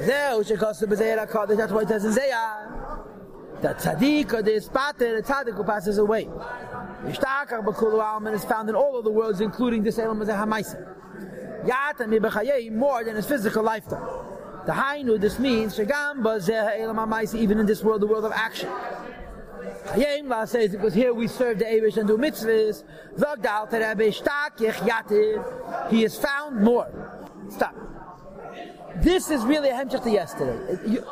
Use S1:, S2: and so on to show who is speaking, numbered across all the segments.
S1: Zeu shekosu b'zeir HaKadosh, that's why it says in Zeyah. That tzaddik or the ispater, the tzaddik who passes away. Yishtakach b'kulu alman is found in all of the worlds, including this elam as a hamaisa. Yatan mi b'chayei more than his physical lifetime. The hainu, this means shagam b'zeh elam hamaisa, even in this world, the world of action. Hayim La says because here we serve the Abish and do mitzvahs. Zogdal Terebe Shtakich Yatir. He is found more. Stop. This is really a hemshach to yesterday. You-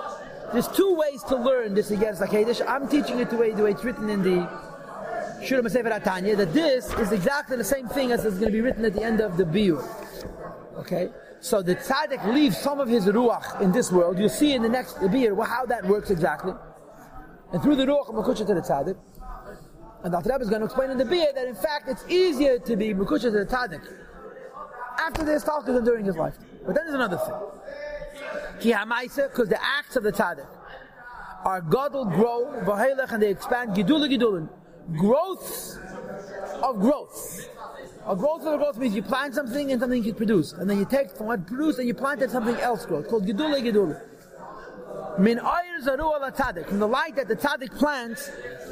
S1: there's two ways to learn this against Lakedish. I'm teaching it the way, the way it's written in the Shiurim B'Sefer HaTanya, that this is exactly the same thing as is going to be written at the end of the Biur. Okay? So the tzaddik leaves some of his ruach in this world. You'll see in the next Biur how that works exactly. And through the ruach of Makucha to the tzaddik. And Dr. Rebbe is going to explain in the Biur that in fact it's easier to be Makucha to the tzaddik after the Istalka than during his lifetime. But then there's another thing. Because the acts of the tzaddik are God will grow, v'helech, and they expand, gidula, gidulin. Growth of growth. A growth of a growth means you plant something and something you produce. And then you take from what produced and you planted something else grow. It's called gidula, gidula. Min. From the light that the tzaddik plants,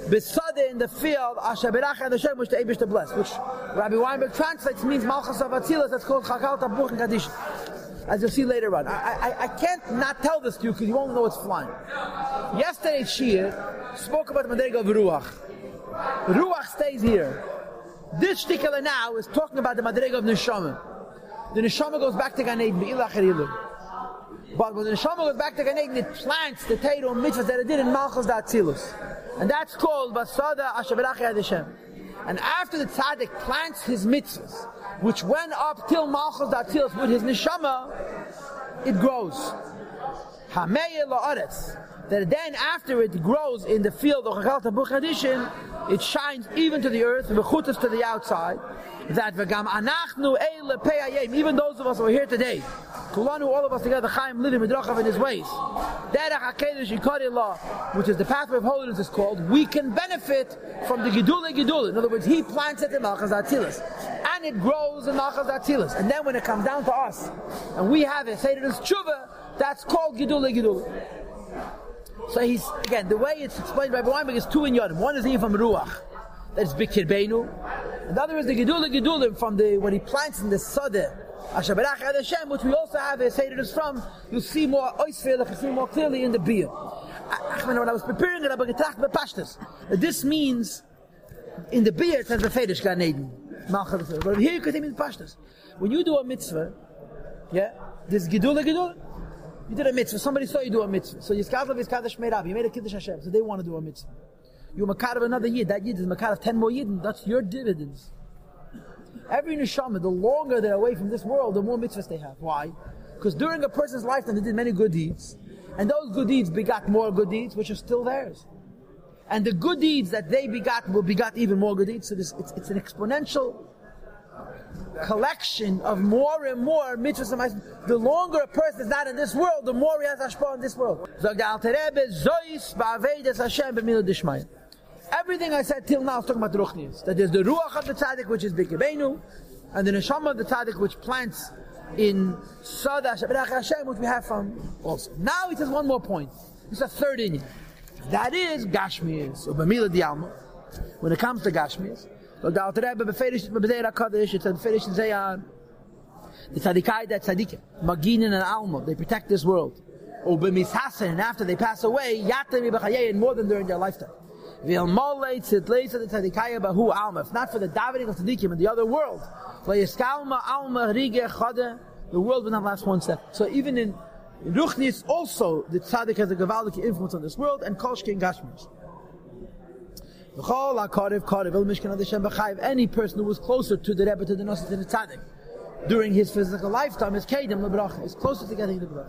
S1: besade in the field, asher berach ad Hashem, which the Abish to bless. Which Rabbi Weinberg translates means malchus of Atzilus, that's called chakal tabuch and kaddish. As you'll see later on. I, I, I can't not tell this to you because you won't know it's flying. Yesterday, Shir spoke about the Madrega of Ruach. Ruach stays here. This shtikala now is talking about the Madrega of Neshama. The Neshama goes back to Gan Eden. But when the Neshama goes back to Gan Eden, it plants the Torah mitzvahs that it did in Malchus Datzilus. And that's called Basada Ashaberach Hashem. And after the tzaddik plants his mitzvahs, which went up till Malchus Datzilus with his Neshama, it grows. Hameya la'aretz. That then after it grows in the field of Chakal Tabuch it shines even to the earth, v'chutas to the outside. That v'gam anachnu eile peyayim, even those of us who are here today, kulanu, all of us together, Chaim living midrachav in his ways. Derech HaKedesh law, which is the pathway of holiness is called, we can benefit from the Gidule Gidule. In other words, he plants it in Malchus Atzilus. And it grows in Malchus Atzilus. And then when it comes down to us, and we have it, say it is tshuva, that's called Gidule Gidule. So he's, again, the way it's explained by Weinberg is two in Yodim. One is even Ruach, that is Bikir Beinu. The other is the Gedula Gedulim from the, when he plants in the Sadeh, Asher Barach Ad Hashem, which we also have a Seder is from, you'll see more Oisfeilach, you'll see more clearly in the beer. When I was preparing it, I getracht bepashtas. This means, in the beer it says the Fedish Gan Eden. Malchus, But here you could in pashtas. When you do a mitzvah, yeah, this Gedula Gedula, you did a mitzvah. Somebody saw you do a mitzvah. So Yiskadlav is Kaddish Meirab. You made a Kiddush Hashem. So they want to do a mitzvah. You makar of another yid. That yid is makar of ten more yid. That's your dividends. Every neshama, the longer they're away from this world, the more mitzvahs they have. Why? Because during a person's lifetime, they did many good deeds. And those good deeds begot more good deeds, which are still theirs. And the good deeds that they begot will begot even more good deeds. So this, it's, it's an exponential collection of more and more mitzvahs and. The longer a person is not in this world, the more he has hashpah in this world. Everything I said till now is talking about ruchnius. That there's the ruach of the tzaddik, which is bikibenu, and the neshama of the tzaddik, which plants in Sada Hashem, which we have from also. Now he says one more point. It's a third inyan. That is Gashmias, or Bamila Dialma. When it comes to Gashmias, so the Alter Rebbe beferish b'Bedeira Kadosh, it's a beferish in Zayan. The tzaddikai that tzaddikim, Maginin and Alma, they protect this world. Or b'mishasen, and after they pass away, yatem b'chayein, more than during their lifetime. The. If not for the davening of tzaddikim in the other world, the world will not last one step. So even in in Ruchnis also, the tzaddik has a gavaldik influence on this world, and Kolshki and Gashmirs. V'chol ha'karev karev el mishkan adeshem b'chayiv. Any person who was closer to the Rebbe, to the Nossi, to the tzaddik, during his physical lifetime, is kedem lebracha, is closer to getting the.